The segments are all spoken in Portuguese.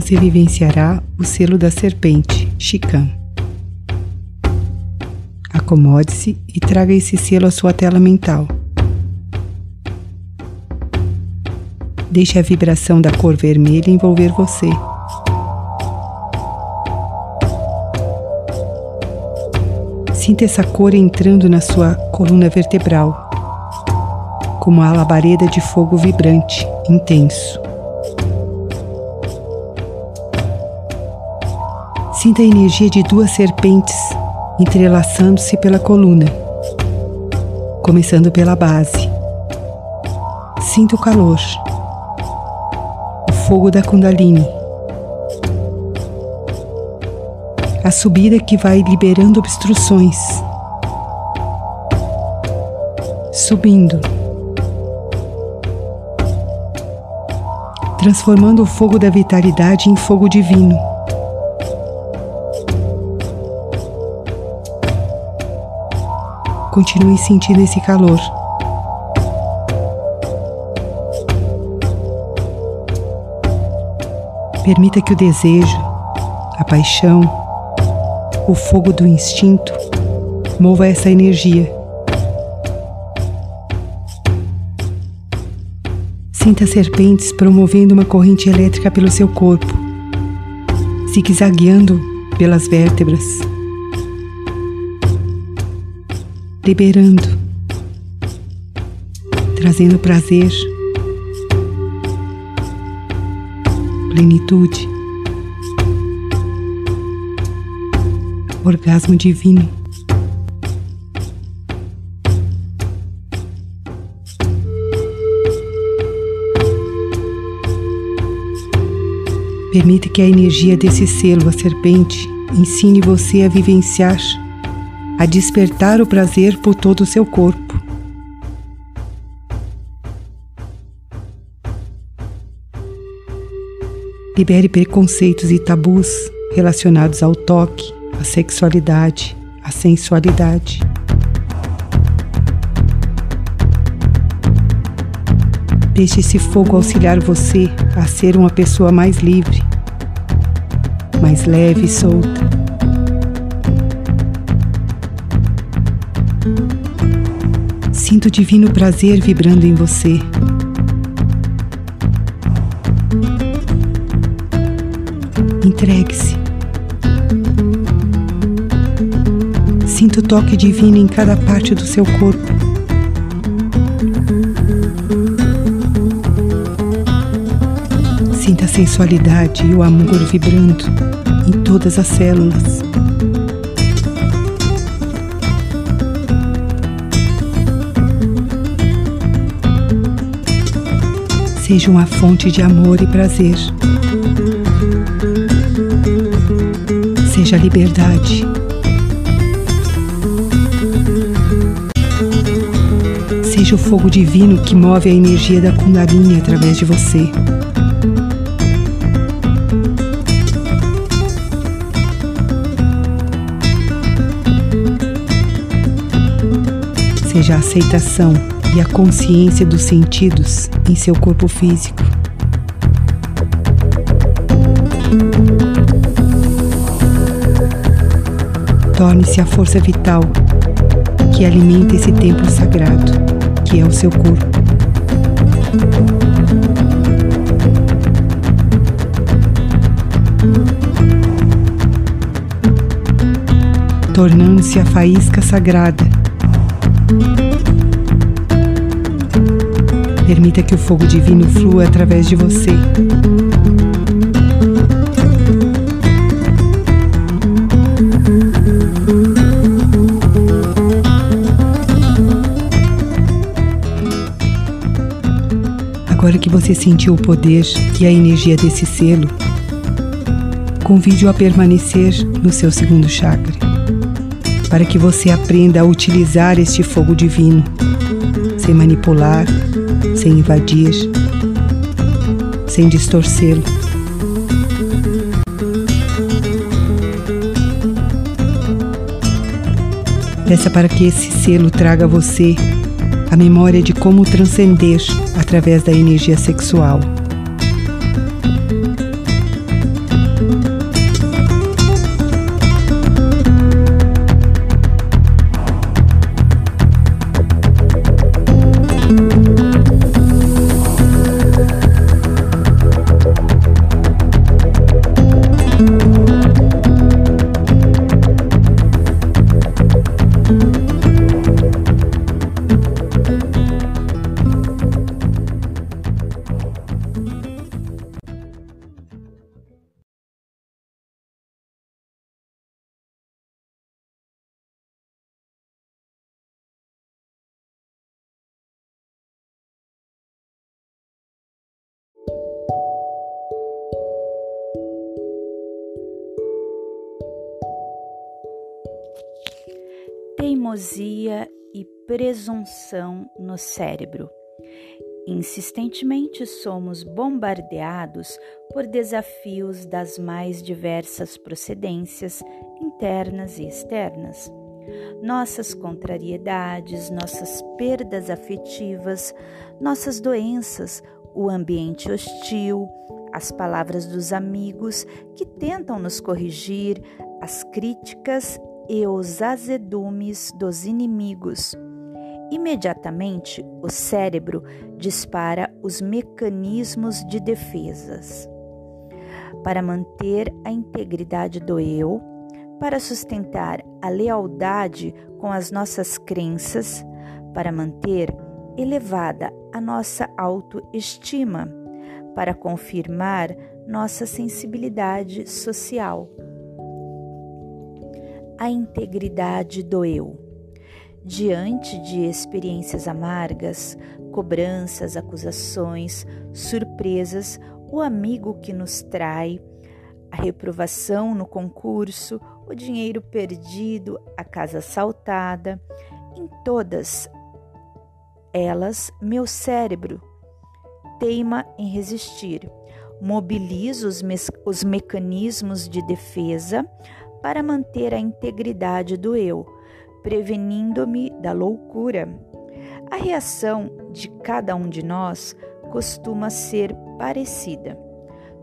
você vivenciará o selo da serpente, Shikan. Acomode-se e traga esse selo à sua tela mental. Deixe a vibração da cor vermelha envolver você. Sinta essa cor entrando na sua coluna vertebral, como a labareda de fogo vibrante, intenso. Sinta a energia de duas serpentes entrelaçando-se pela coluna, começando pela base. Sinta o calor, o fogo da Kundalini, a subida que vai liberando obstruções, subindo, transformando o fogo da vitalidade em fogo divino. Continue sentindo esse calor. Permita que o desejo, a paixão, o fogo do instinto mova essa energia. Sinta serpentes promovendo uma corrente elétrica pelo seu corpo, zigue-zagueando pelas vértebras liberando, trazendo prazer, plenitude, orgasmo divino. Permite que a energia desse selo, a serpente, ensine você a vivenciar a despertar o prazer por todo o seu corpo. Libere preconceitos e tabus relacionados ao toque, à sexualidade, à sensualidade. Deixe esse fogo auxiliar você a ser uma pessoa mais livre, mais leve e solta. Sinto divino prazer vibrando em você. Entregue-se. Sinto o toque divino em cada parte do seu corpo. Sinta a sensualidade e o amor vibrando em todas as células. Seja uma fonte de amor e prazer. Seja liberdade. Seja o fogo divino que move a energia da Kundalini através de você. Seja a aceitação e a consciência dos sentidos em seu corpo físico. Torne-se a força vital que alimenta esse templo sagrado, que é o seu corpo. Tornando-se a faísca sagrada Permita que o fogo divino flua através de você. Agora que você sentiu o poder e a energia desse selo, convide-o a permanecer no seu segundo chakra, para que você aprenda a utilizar este fogo divino, sem manipular sem invadir, sem distorcê-lo. Peça para que esse selo traga a você a memória de como transcender através da energia sexual. Teimosia e presunção no cérebro. Insistentemente somos bombardeados por desafios das mais diversas procedências internas e externas. Nossas contrariedades, nossas perdas afetivas, nossas doenças, o ambiente hostil, as palavras dos amigos que tentam nos corrigir, as críticas e os azedumes dos inimigos. Imediatamente, o cérebro dispara os mecanismos de defesas. Para manter a integridade do eu, para sustentar a lealdade com as nossas crenças, para manter elevada a nossa autoestima, para confirmar nossa sensibilidade social. A integridade do eu. Diante de experiências amargas, cobranças, acusações, surpresas, o amigo que nos trai, a reprovação no concurso, o dinheiro perdido, a casa assaltada, em todas elas, meu cérebro teima em resistir. Mobilizo os, me os mecanismos de defesa para manter a integridade do eu prevenindo-me da loucura. A reação de cada um de nós costuma ser parecida.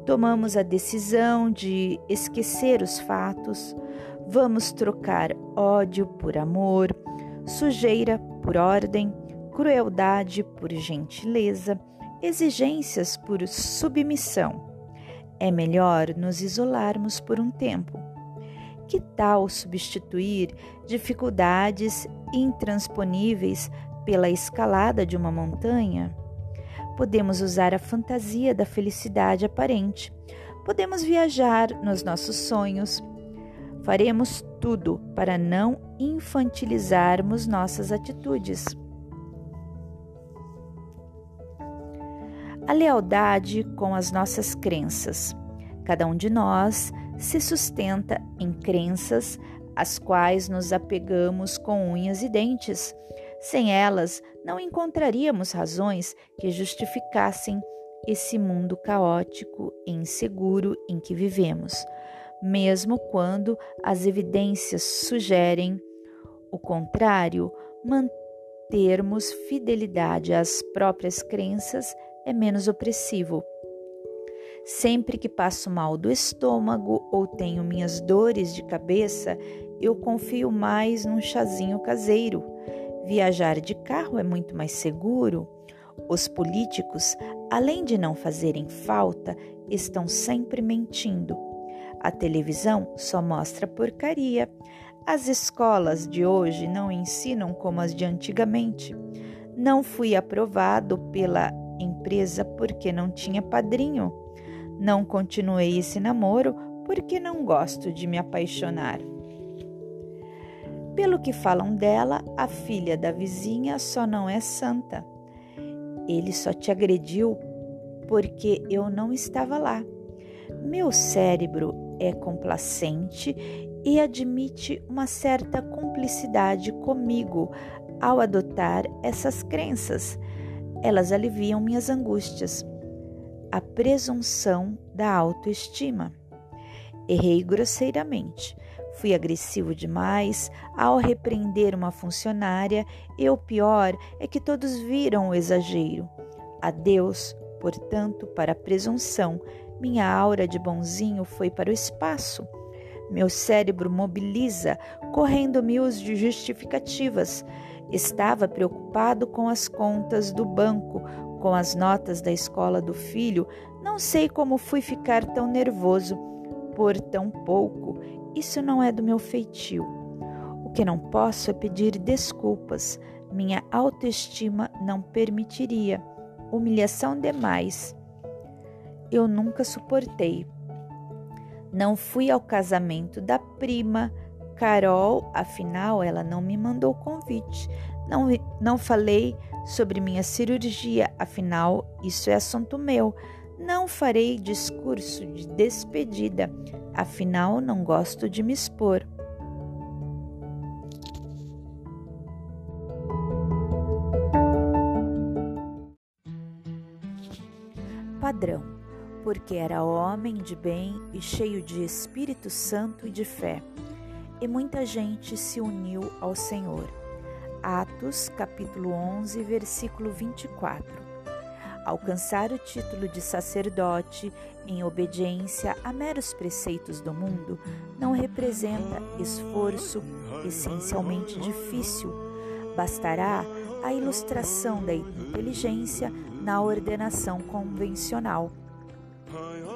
Tomamos a decisão de esquecer os fatos, vamos trocar ódio por amor, sujeira por ordem, crueldade por gentileza, exigências por submissão. É melhor nos isolarmos por um tempo que tal substituir dificuldades intransponíveis pela escalada de uma montanha? Podemos usar a fantasia da felicidade aparente. Podemos viajar nos nossos sonhos. Faremos tudo para não infantilizarmos nossas atitudes. A lealdade com as nossas crenças. Cada um de nós se sustenta em crenças às quais nos apegamos com unhas e dentes. Sem elas, não encontraríamos razões que justificassem esse mundo caótico e inseguro em que vivemos, mesmo quando as evidências sugerem o contrário, mantermos fidelidade às próprias crenças é menos opressivo. Sempre que passo mal do estômago ou tenho minhas dores de cabeça, eu confio mais num chazinho caseiro. Viajar de carro é muito mais seguro. Os políticos, além de não fazerem falta, estão sempre mentindo. A televisão só mostra porcaria. As escolas de hoje não ensinam como as de antigamente. Não fui aprovado pela empresa porque não tinha padrinho. Não continuei esse namoro porque não gosto de me apaixonar. Pelo que falam dela, a filha da vizinha só não é santa. Ele só te agrediu porque eu não estava lá. Meu cérebro é complacente e admite uma certa cumplicidade comigo ao adotar essas crenças. Elas aliviam minhas angústias a presunção da autoestima. Errei grosseiramente. Fui agressivo demais ao repreender uma funcionária e o pior é que todos viram o exagero. Adeus, portanto, para a presunção. Minha aura de bonzinho foi para o espaço. Meu cérebro mobiliza, correndo mil de justificativas. Estava preocupado com as contas do banco, com as notas da escola do filho, não sei como fui ficar tão nervoso por tão pouco. Isso não é do meu feitio. O que não posso é pedir desculpas. Minha autoestima não permitiria. Humilhação demais. Eu nunca suportei. Não fui ao casamento da prima Carol, afinal ela não me mandou convite. Não, não falei sobre minha cirurgia, afinal, isso é assunto meu. Não farei discurso de despedida, afinal, não gosto de me expor. Padrão, porque era homem de bem e cheio de Espírito Santo e de fé, e muita gente se uniu ao Senhor. Atos, capítulo 11, versículo 24. Alcançar o título de sacerdote em obediência a meros preceitos do mundo não representa esforço essencialmente difícil. Bastará a ilustração da inteligência na ordenação convencional.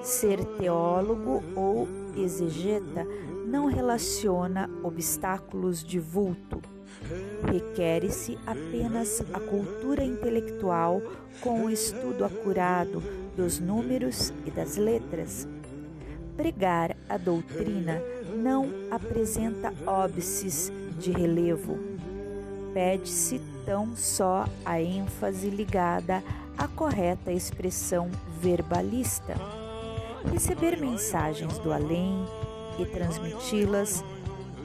Ser teólogo ou exegeta não relaciona obstáculos de vulto Requer-se apenas a cultura intelectual com o estudo acurado dos números e das letras. Pregar a doutrina não apresenta óbices de relevo. Pede-se tão só a ênfase ligada à correta expressão verbalista. Receber mensagens do além e transmiti-las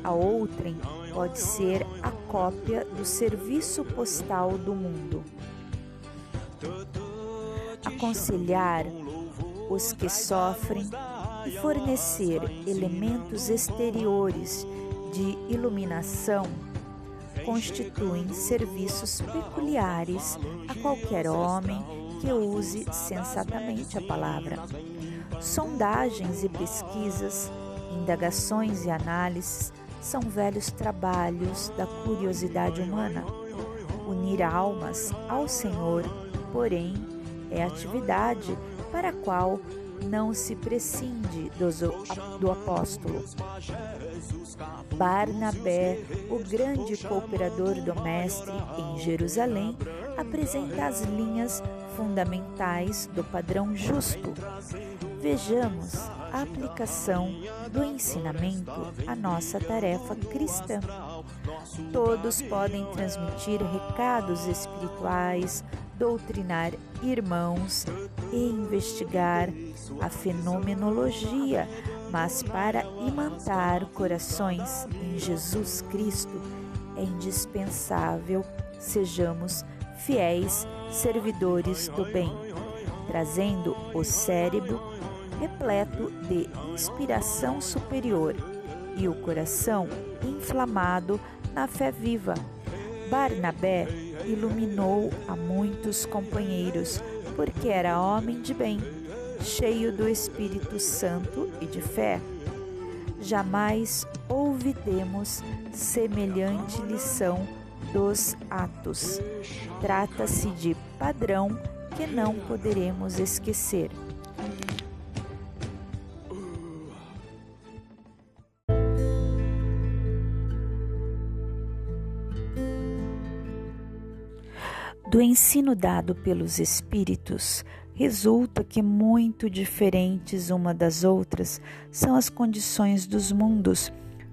a outrem pode ser a cópia do serviço postal do mundo. Aconselhar os que sofrem e fornecer elementos exteriores de iluminação constituem serviços peculiares a qualquer homem que use sensatamente a palavra. Sondagens e pesquisas, indagações e análises são velhos trabalhos da curiosidade humana. Unir almas ao Senhor, porém, é atividade para a qual não se prescinde do, apóstolo. Barnabé, o grande cooperador do Mestre em Jerusalém, apresenta as linhas fundamentais do padrão justo. Vejamos aplicação do ensinamento à nossa tarefa cristã. Todos podem transmitir recados espirituais, doutrinar irmãos e investigar a fenomenologia, mas para imantar corações em Jesus Cristo é indispensável sejamos fiéis servidores do bem, trazendo o cérebro repleto de inspiração superior e o coração inflamado na fé viva. Barnabé iluminou a muitos companheiros porque era homem de bem, cheio do Espírito Santo e de fé. Jamais ouvidemos semelhante lição dos atos. Trata-se de padrão que não poderemos esquecer. Do ensino dado pelos Espíritos, resulta que muito diferentes uma das outras são as condições dos mundos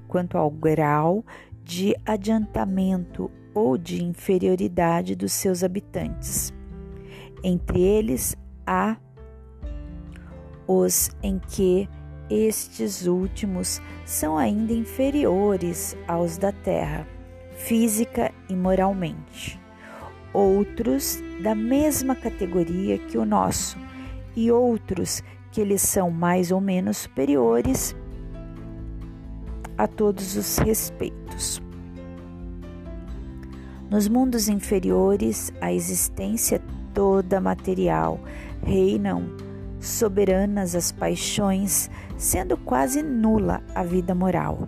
quanto ao grau de adiantamento ou de inferioridade dos seus habitantes. Entre eles há os em que estes últimos são ainda inferiores aos da terra, física e moralmente outros da mesma categoria que o nosso e outros que eles são mais ou menos superiores a todos os respeitos. Nos mundos inferiores, a existência toda material reinam soberanas as paixões, sendo quase nula a vida moral.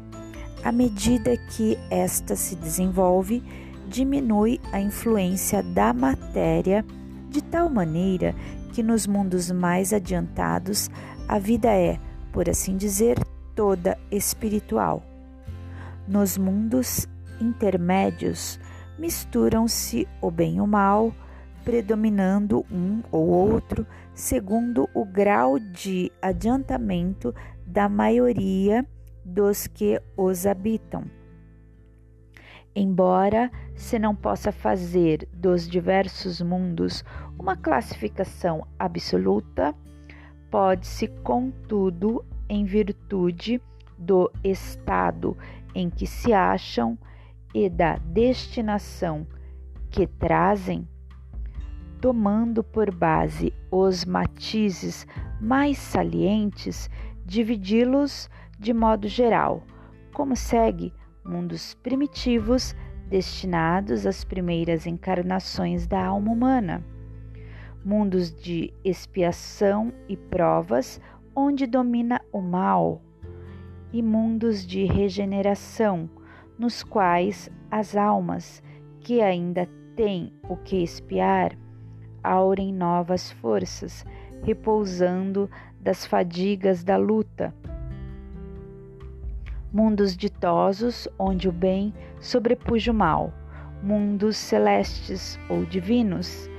À medida que esta se desenvolve, diminui a influência da matéria de tal maneira que nos mundos mais adiantados a vida é, por assim dizer, toda espiritual. Nos mundos intermédios misturam-se o bem e o mal, predominando um ou outro segundo o grau de adiantamento da maioria dos que os habitam. Embora se não possa fazer dos diversos mundos uma classificação absoluta, pode-se, contudo, em virtude do estado em que se acham e da destinação que trazem, tomando por base os matizes mais salientes, dividi-los de modo geral, como segue: mundos primitivos destinados às primeiras encarnações da alma humana, mundos de expiação e provas onde domina o mal, e mundos de regeneração, nos quais as almas que ainda têm o que espiar aurem novas forças, repousando das fadigas da luta. Mundos ditosos onde o bem sobrepuja o mal, mundos celestes ou divinos,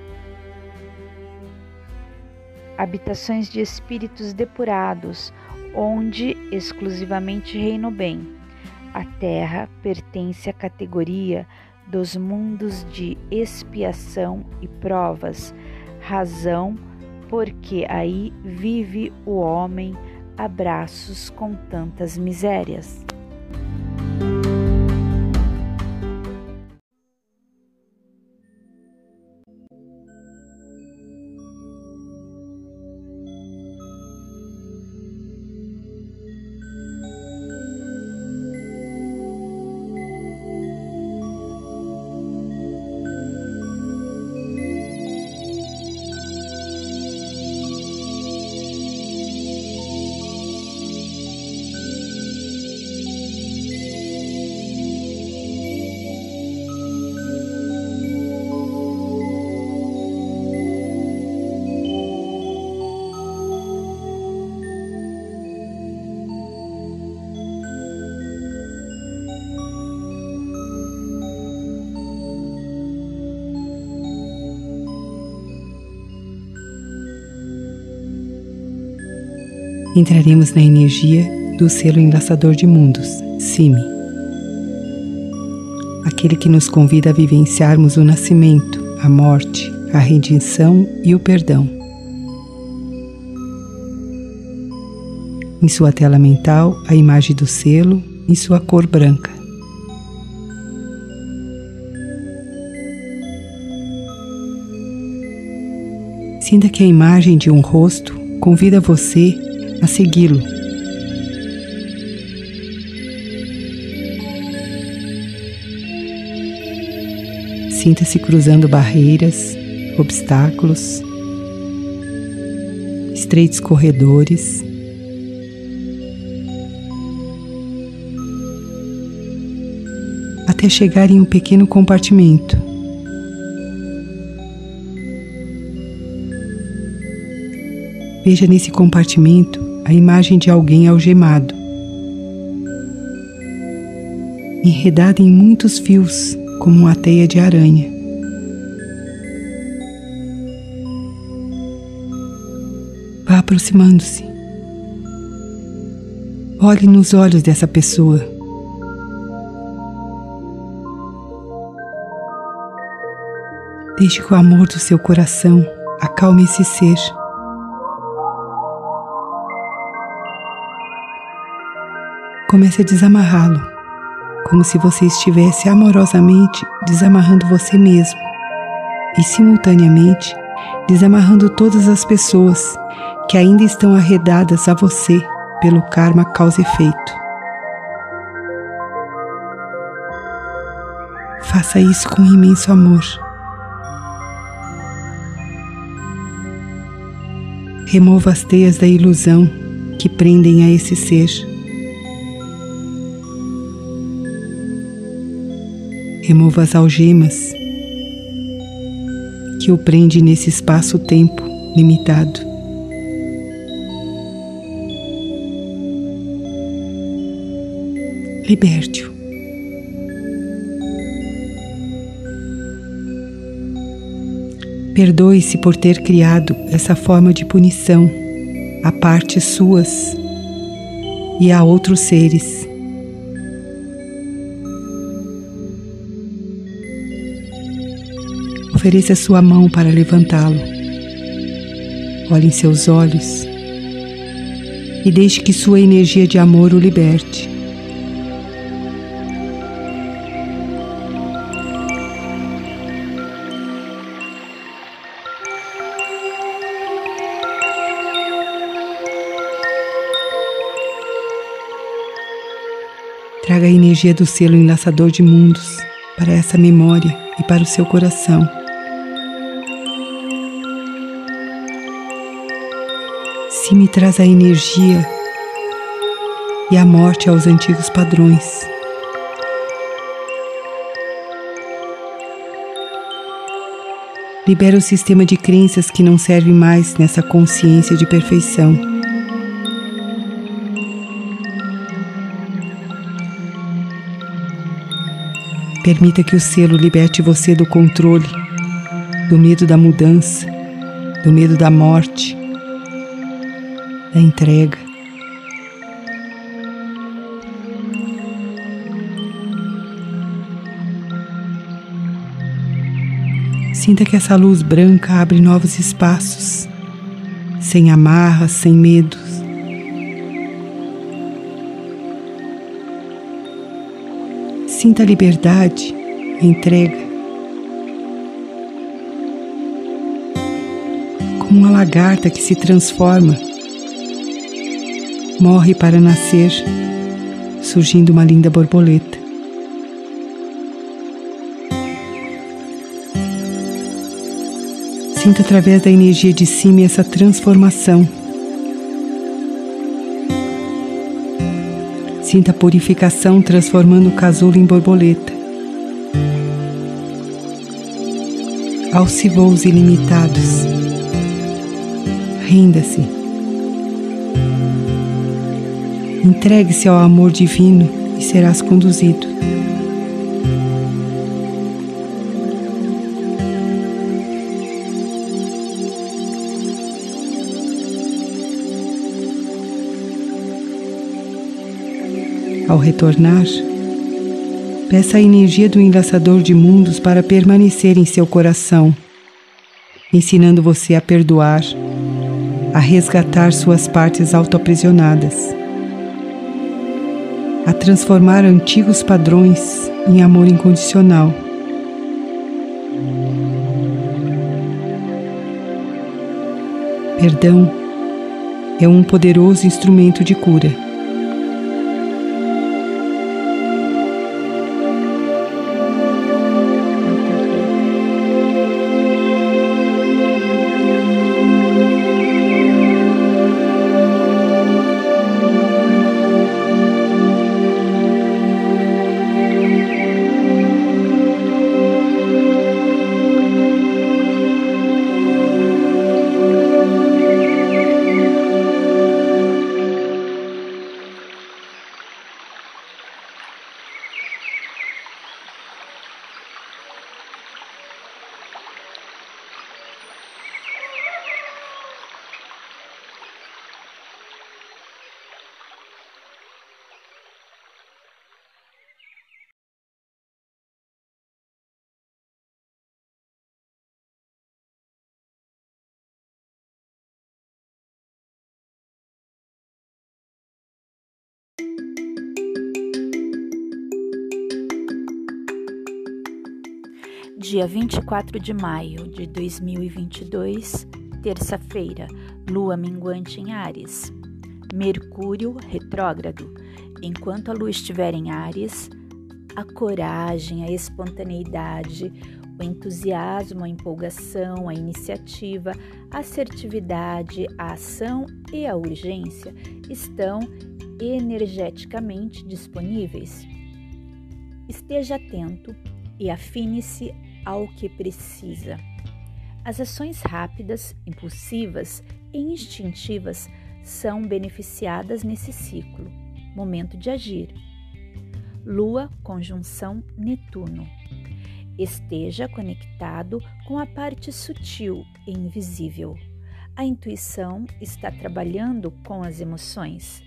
habitações de espíritos depurados, onde exclusivamente reina o bem. A terra pertence à categoria dos mundos de expiação e provas, razão porque aí vive o homem a braços com tantas misérias. Entraremos na energia do selo enlaçador de mundos, Simi. Aquele que nos convida a vivenciarmos o nascimento, a morte, a redenção e o perdão. Em sua tela mental, a imagem do selo em sua cor branca. Sinta que a imagem de um rosto convida você a segui-lo. Sinta-se cruzando barreiras, obstáculos, estreitos corredores. Até chegar em um pequeno compartimento. Veja nesse compartimento a imagem de alguém algemado, enredado em muitos fios, como uma teia de aranha. Vá aproximando-se. Olhe nos olhos dessa pessoa. Deixe que o amor do seu coração acalme esse ser. Comece a desamarrá-lo, como se você estivesse amorosamente desamarrando você mesmo e, simultaneamente, desamarrando todas as pessoas que ainda estão arredadas a você pelo karma causa efeito. Faça isso com imenso amor. Remova as teias da ilusão que prendem a esse ser. Remova as algemas que o prende nesse espaço-tempo limitado. Liberte-o. Perdoe-se por ter criado essa forma de punição a partes suas e a outros seres. ofereça sua mão para levantá-lo. Olhe em seus olhos e deixe que sua energia de amor o liberte. Traga a energia do selo enlaçador de mundos para essa memória e para o seu coração. Se me traz a energia e a morte aos antigos padrões. Libera o sistema de crenças que não serve mais nessa consciência de perfeição. Permita que o selo liberte você do controle, do medo da mudança, do medo da morte, da entrega. Sinta que essa luz branca abre novos espaços, sem amarras, sem medos. Sinta a liberdade, a entrega. Como uma lagarta que se transforma, morre para nascer, surgindo uma linda borboleta. Sinta através da energia de cima essa transformação. Sinta a purificação transformando o casulo em borboleta. Alce voos ilimitados. Renda-se. Entregue-se ao amor divino e serás conduzido. Ao retornar, peça a energia do enlaçador de mundos para permanecer em seu coração, ensinando você a perdoar, a resgatar suas partes autoaprisionadas, a transformar antigos padrões em amor incondicional. Perdão é um poderoso instrumento de cura. Dia 24 de maio de 2022, terça-feira, lua minguante em Ares. Mercúrio retrógrado. Enquanto a lua estiver em Ares, a coragem, a espontaneidade, o entusiasmo, a empolgação, a iniciativa, a assertividade, a ação e a urgência estão energeticamente disponíveis. Esteja atento e afine-se ao que precisa. As ações rápidas, impulsivas e instintivas são beneficiadas nesse ciclo. Momento de agir. Lua conjunção Netuno. Esteja conectado com a parte sutil e invisível. A intuição está trabalhando com as emoções.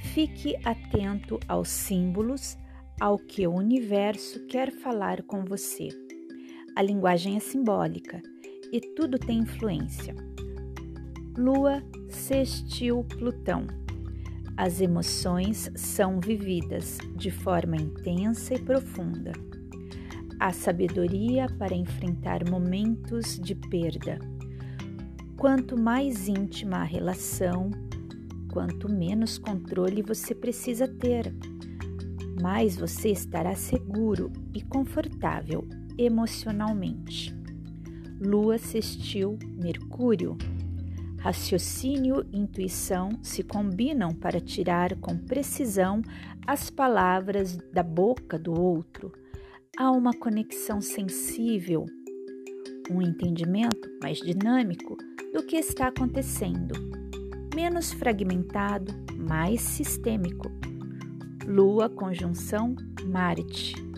Fique atento aos símbolos, ao que o universo quer falar com você. A linguagem é simbólica e tudo tem influência. Lua sextil Plutão. As emoções são vividas de forma intensa e profunda. Há sabedoria para enfrentar momentos de perda. Quanto mais íntima a relação, quanto menos controle você precisa ter. mais você estará seguro e confortável emocionalmente. Lua sextil Mercúrio. Raciocínio e intuição se combinam para tirar com precisão as palavras da boca do outro. Há uma conexão sensível, um entendimento mais dinâmico do que está acontecendo, menos fragmentado, mais sistêmico. Lua conjunção Marte.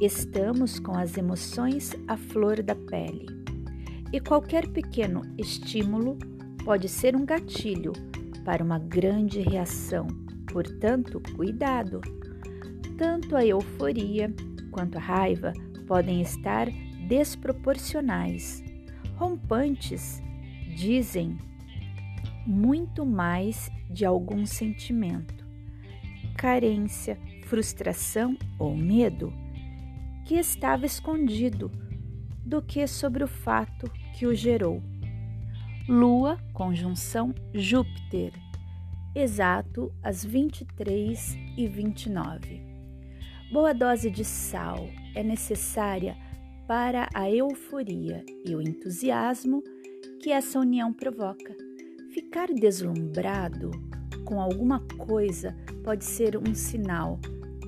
Estamos com as emoções à flor da pele. E qualquer pequeno estímulo pode ser um gatilho para uma grande reação. Portanto, cuidado. Tanto a euforia quanto a raiva podem estar desproporcionais. Rompantes dizem muito mais de algum sentimento, carência, frustração ou medo que estava escondido do que sobre o fato que o gerou. Lua, conjunção Júpiter, exato às 23 e 29. Boa dose de sal é necessária para a euforia e o entusiasmo que essa união provoca. Ficar deslumbrado com alguma coisa pode ser um sinal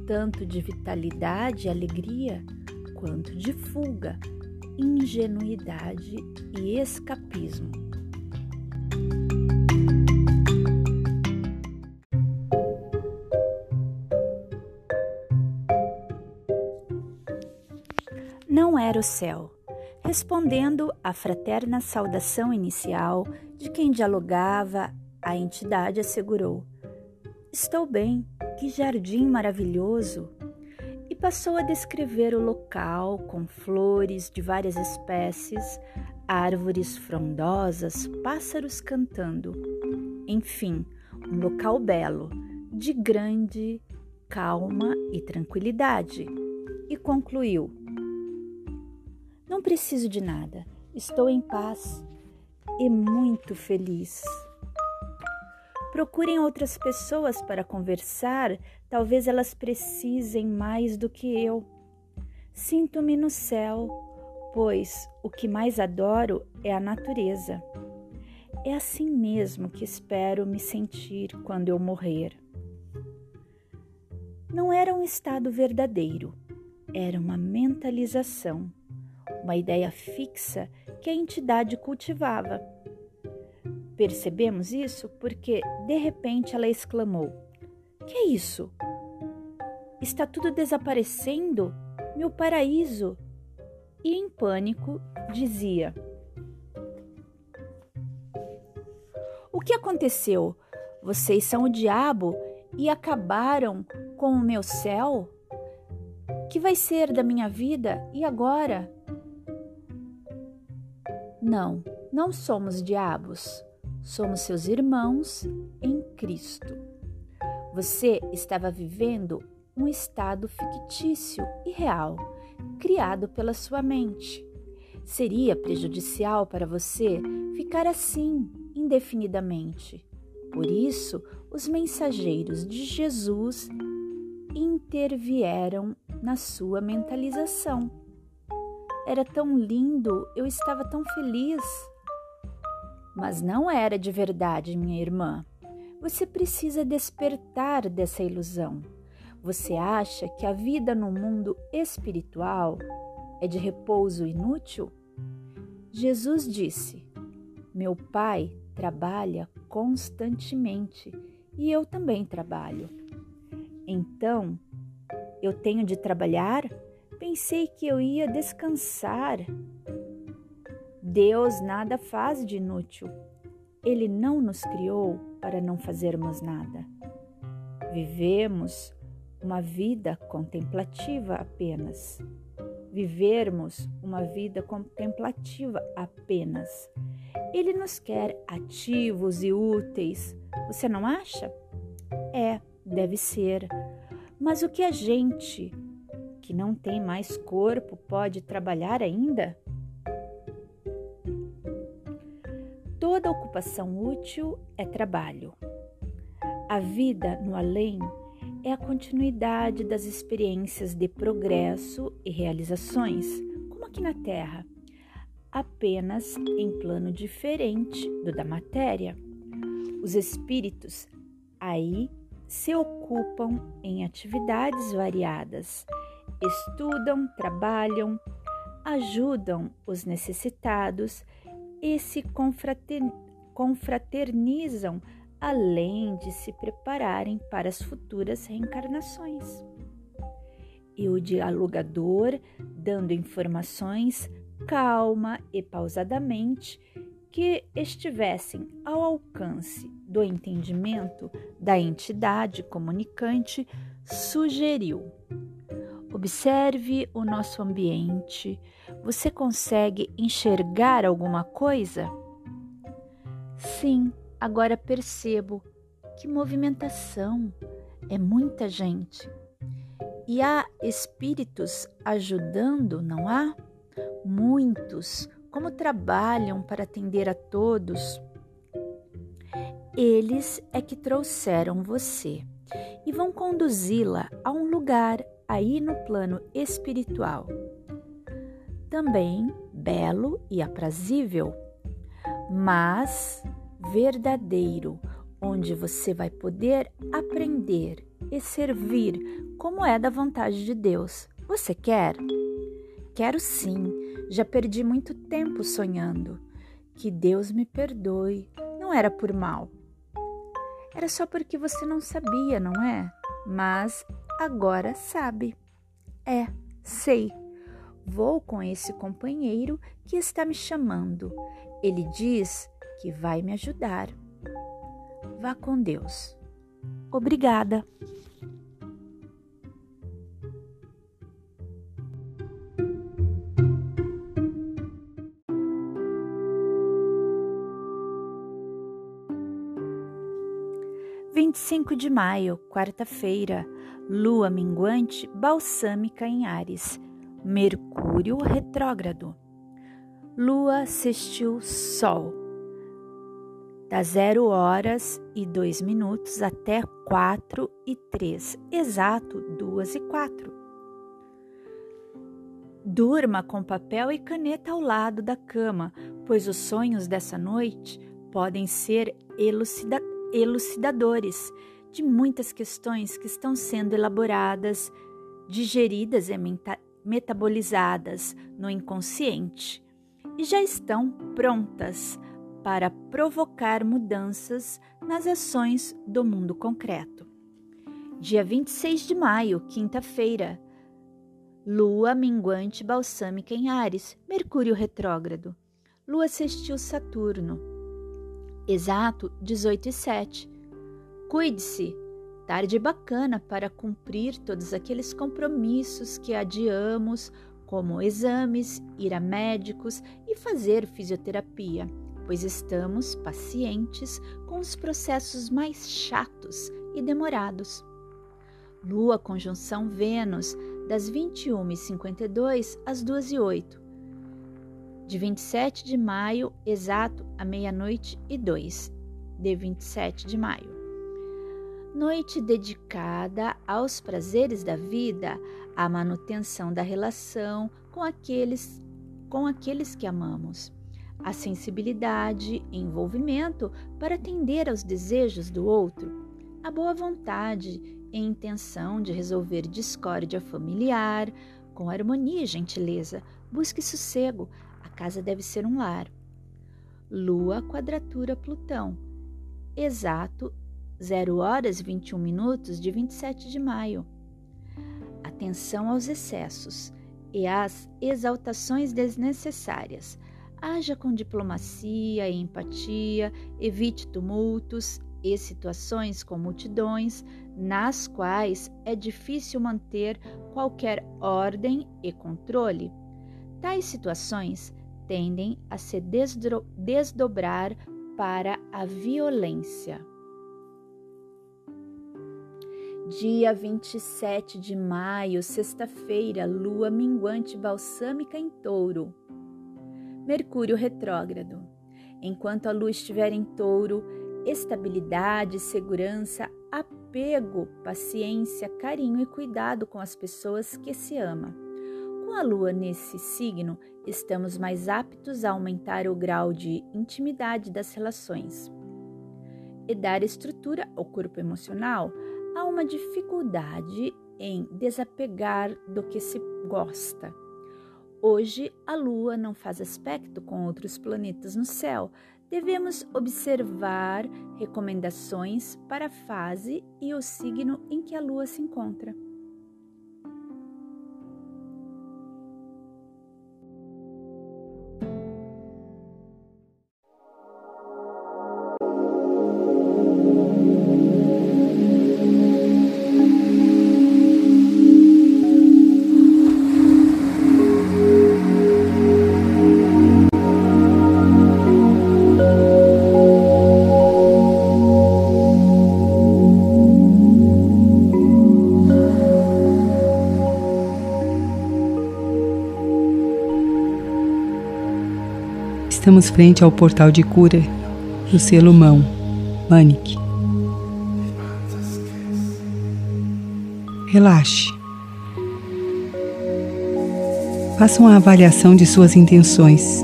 tanto de vitalidade e alegria, quanto de fuga, ingenuidade e escapismo. Não era o céu. Respondendo à fraterna saudação inicial de quem dialogava, a entidade assegurou: Estou bem, que jardim maravilhoso! E passou a descrever o local com flores de várias espécies, árvores frondosas, pássaros cantando. Enfim, um local belo, de grande calma e tranquilidade. E concluiu: Não preciso de nada, estou em paz e muito feliz. Procurem outras pessoas para conversar, talvez elas precisem mais do que eu. Sinto-me no céu, pois o que mais adoro é a natureza. É assim mesmo que espero me sentir quando eu morrer. Não era um estado verdadeiro, era uma mentalização, uma ideia fixa que a entidade cultivava Percebemos isso porque, de repente, ela exclamou: Que é isso? Está tudo desaparecendo? Meu paraíso! E em pânico dizia: O que aconteceu? Vocês são o diabo e acabaram com o meu céu? Que vai ser da minha vida e agora? Não, não somos diabos. Somos seus irmãos em Cristo. Você estava vivendo um estado fictício e real, criado pela sua mente. Seria prejudicial para você ficar assim indefinidamente. Por isso, os mensageiros de Jesus intervieram na sua mentalização. Era tão lindo, eu estava tão feliz. Mas não era de verdade, minha irmã. Você precisa despertar dessa ilusão. Você acha que a vida no mundo espiritual é de repouso inútil? Jesus disse: Meu Pai trabalha constantemente e eu também trabalho. Então, eu tenho de trabalhar? Pensei que eu ia descansar. Deus nada faz de inútil. Ele não nos criou para não fazermos nada. Vivemos uma vida contemplativa apenas. Vivermos uma vida contemplativa apenas. Ele nos quer ativos e úteis. Você não acha? É, deve ser. Mas o que a gente, que não tem mais corpo, pode trabalhar ainda? Toda ocupação útil é trabalho. A vida no além é a continuidade das experiências de progresso e realizações, como aqui na Terra, apenas em plano diferente do da matéria. Os espíritos aí se ocupam em atividades variadas, estudam, trabalham, ajudam os necessitados e se confraternizam além de se prepararem para as futuras reencarnações. E o dialogador, dando informações calma e pausadamente, que estivessem ao alcance do entendimento da entidade comunicante, sugeriu: Observe o nosso ambiente. Você consegue enxergar alguma coisa? Sim, agora percebo que movimentação é muita gente. E há espíritos ajudando, não há? Muitos como trabalham para atender a todos. Eles é que trouxeram você e vão conduzi-la a um lugar aí no plano espiritual. Também belo e aprazível, mas verdadeiro, onde você vai poder aprender e servir como é da vontade de Deus. Você quer? Quero sim já perdi muito tempo sonhando. Que Deus me perdoe. Não era por mal. Era só porque você não sabia, não é? Mas agora sabe. É, sei. Vou com esse companheiro que está me chamando. Ele diz que vai me ajudar. Vá com Deus. Obrigada. 25 de maio, quarta-feira, lua minguante balsâmica em Ares, Mercúrio retrógrado, lua sextil Sol, das 0 horas e 2 minutos até 4 e 3, exato 2 e 4. Durma com papel e caneta ao lado da cama, pois os sonhos dessa noite podem ser elucidados elucidadores de muitas questões que estão sendo elaboradas, digeridas e metabolizadas no inconsciente e já estão prontas para provocar mudanças nas ações do mundo concreto. Dia 26 de maio, quinta-feira. Lua minguante balsâmica em Ares, Mercúrio retrógrado. Lua sextil Saturno Exato 18 e 7. Cuide-se, tarde bacana para cumprir todos aqueles compromissos que adiamos, como exames, ir a médicos e fazer fisioterapia, pois estamos pacientes com os processos mais chatos e demorados. Lua conjunção Vênus, das 21h52 às 2h08 de 27 de maio, exato à meia-noite e dois, de 27 de maio. Noite dedicada aos prazeres da vida, à manutenção da relação com aqueles, com aqueles que amamos, a sensibilidade e envolvimento para atender aos desejos do outro, a boa vontade e intenção de resolver discórdia familiar, com harmonia e gentileza, busque sossego, casa deve ser um lar. Lua quadratura Plutão. Exato 0 horas 21 minutos de 27 de maio. Atenção aos excessos e às exaltações desnecessárias. Haja com diplomacia e empatia, evite tumultos e situações com multidões nas quais é difícil manter qualquer ordem e controle. Tais situações tendem a se desdobrar para a violência. Dia 27 de maio, sexta-feira, lua minguante balsâmica em touro. Mercúrio retrógrado. Enquanto a lua estiver em touro, estabilidade segurança apego, paciência, carinho e cuidado com as pessoas que se ama. Com a lua nesse signo, estamos mais aptos a aumentar o grau de intimidade das relações e dar estrutura ao corpo emocional. Há uma dificuldade em desapegar do que se gosta. Hoje, a Lua não faz aspecto com outros planetas no céu, devemos observar recomendações para a fase e o signo em que a Lua se encontra. Estamos frente ao portal de cura do selo Mão, Manic. Relaxe. Faça uma avaliação de suas intenções.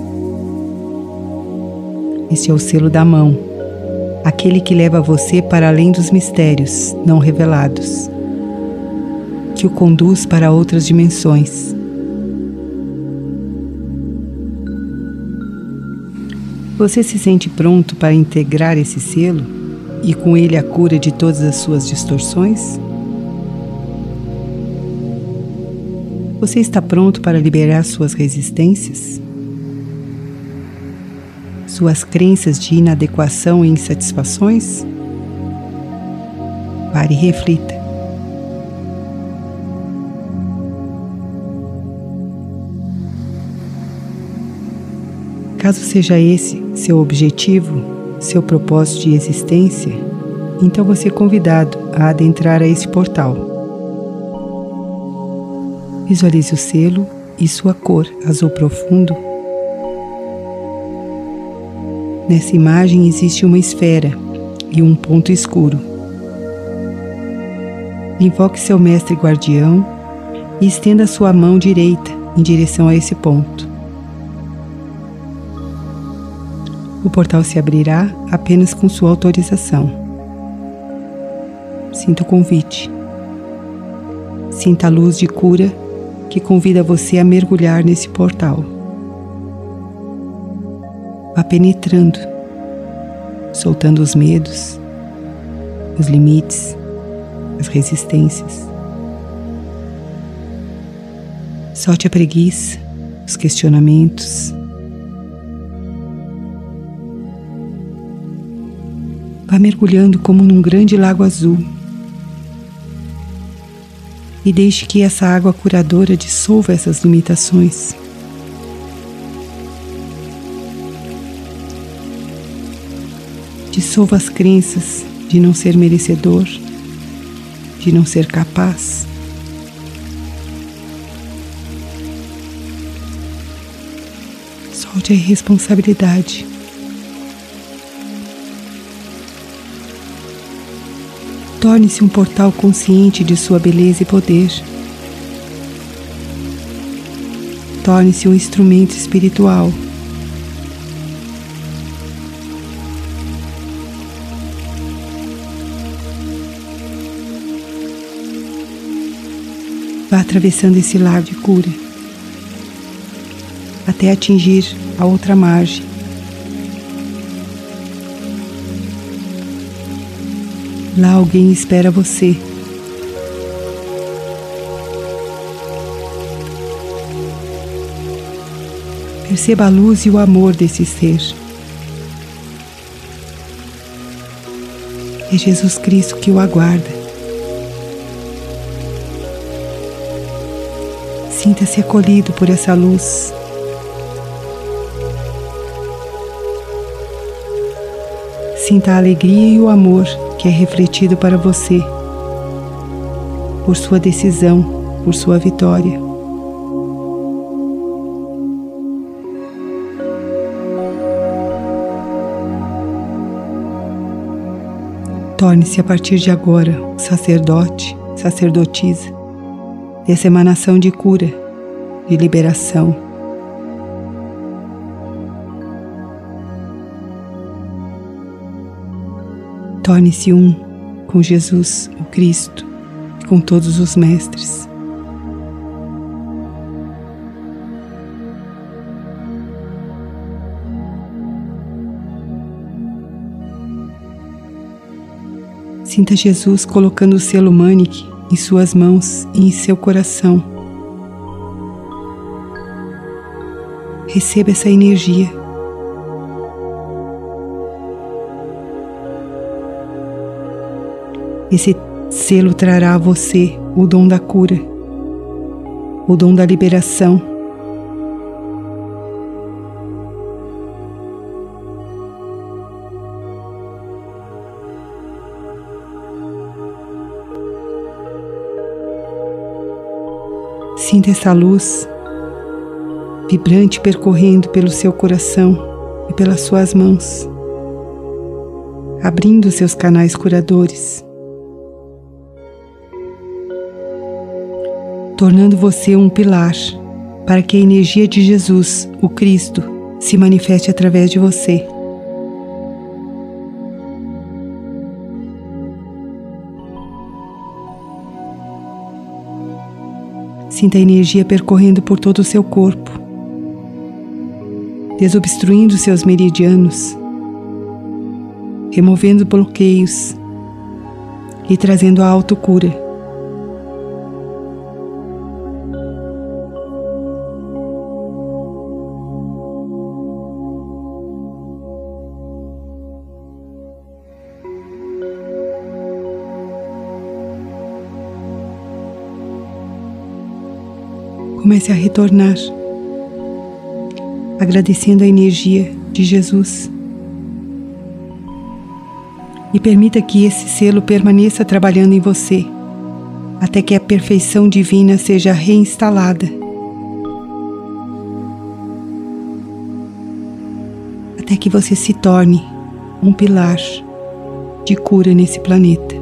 Este é o selo da mão, aquele que leva você para além dos mistérios não revelados, que o conduz para outras dimensões Você se sente pronto para integrar esse selo e com ele a cura de todas as suas distorções? Você está pronto para liberar suas resistências? Suas crenças de inadequação e insatisfações? Pare e reflita. Caso seja esse seu objetivo, seu propósito de existência, então você é convidado a adentrar a esse portal. Visualize o selo e sua cor azul profundo. Nessa imagem existe uma esfera e um ponto escuro. Invoque seu mestre guardião e estenda sua mão direita em direção a esse ponto. O portal se abrirá apenas com sua autorização. Sinta o convite. Sinta a luz de cura que convida você a mergulhar nesse portal. Vá penetrando, soltando os medos, os limites, as resistências. Solte a preguiça, os questionamentos Vá mergulhando como num grande lago azul. E deixe que essa água curadora dissolva essas limitações. Dissolva as crenças de não ser merecedor, de não ser capaz. Solte a irresponsabilidade. Torne-se um portal consciente de sua beleza e poder. Torne-se um instrumento espiritual. Vá atravessando esse lago de cura até atingir a outra margem. Lá alguém espera você. Perceba a luz e o amor desse ser. É Jesus Cristo que o aguarda. Sinta-se acolhido por essa luz. Sinta a alegria e o amor que é refletido para você por sua decisão, por sua vitória. Torne-se a partir de agora sacerdote, sacerdotisa dessa emanação de cura, de liberação. Torne-se um com Jesus, o Cristo, e com todos os mestres. Sinta Jesus colocando o selo Manic em suas mãos e em seu coração. Receba essa energia. Esse selo trará a você o dom da cura, o dom da liberação. Sinta essa luz vibrante percorrendo pelo seu coração e pelas suas mãos, abrindo seus canais curadores, tornando você um pilar para que a energia de Jesus, o Cristo, se manifeste através de você. Sinta a energia percorrendo por todo o seu corpo, desobstruindo seus meridianos, removendo bloqueios e trazendo a autocura. Comece a retornar, agradecendo a energia de Jesus. E permita que esse selo permaneça trabalhando em você, até que a perfeição divina seja reinstalada. Até que você se torne um pilar de cura nesse planeta.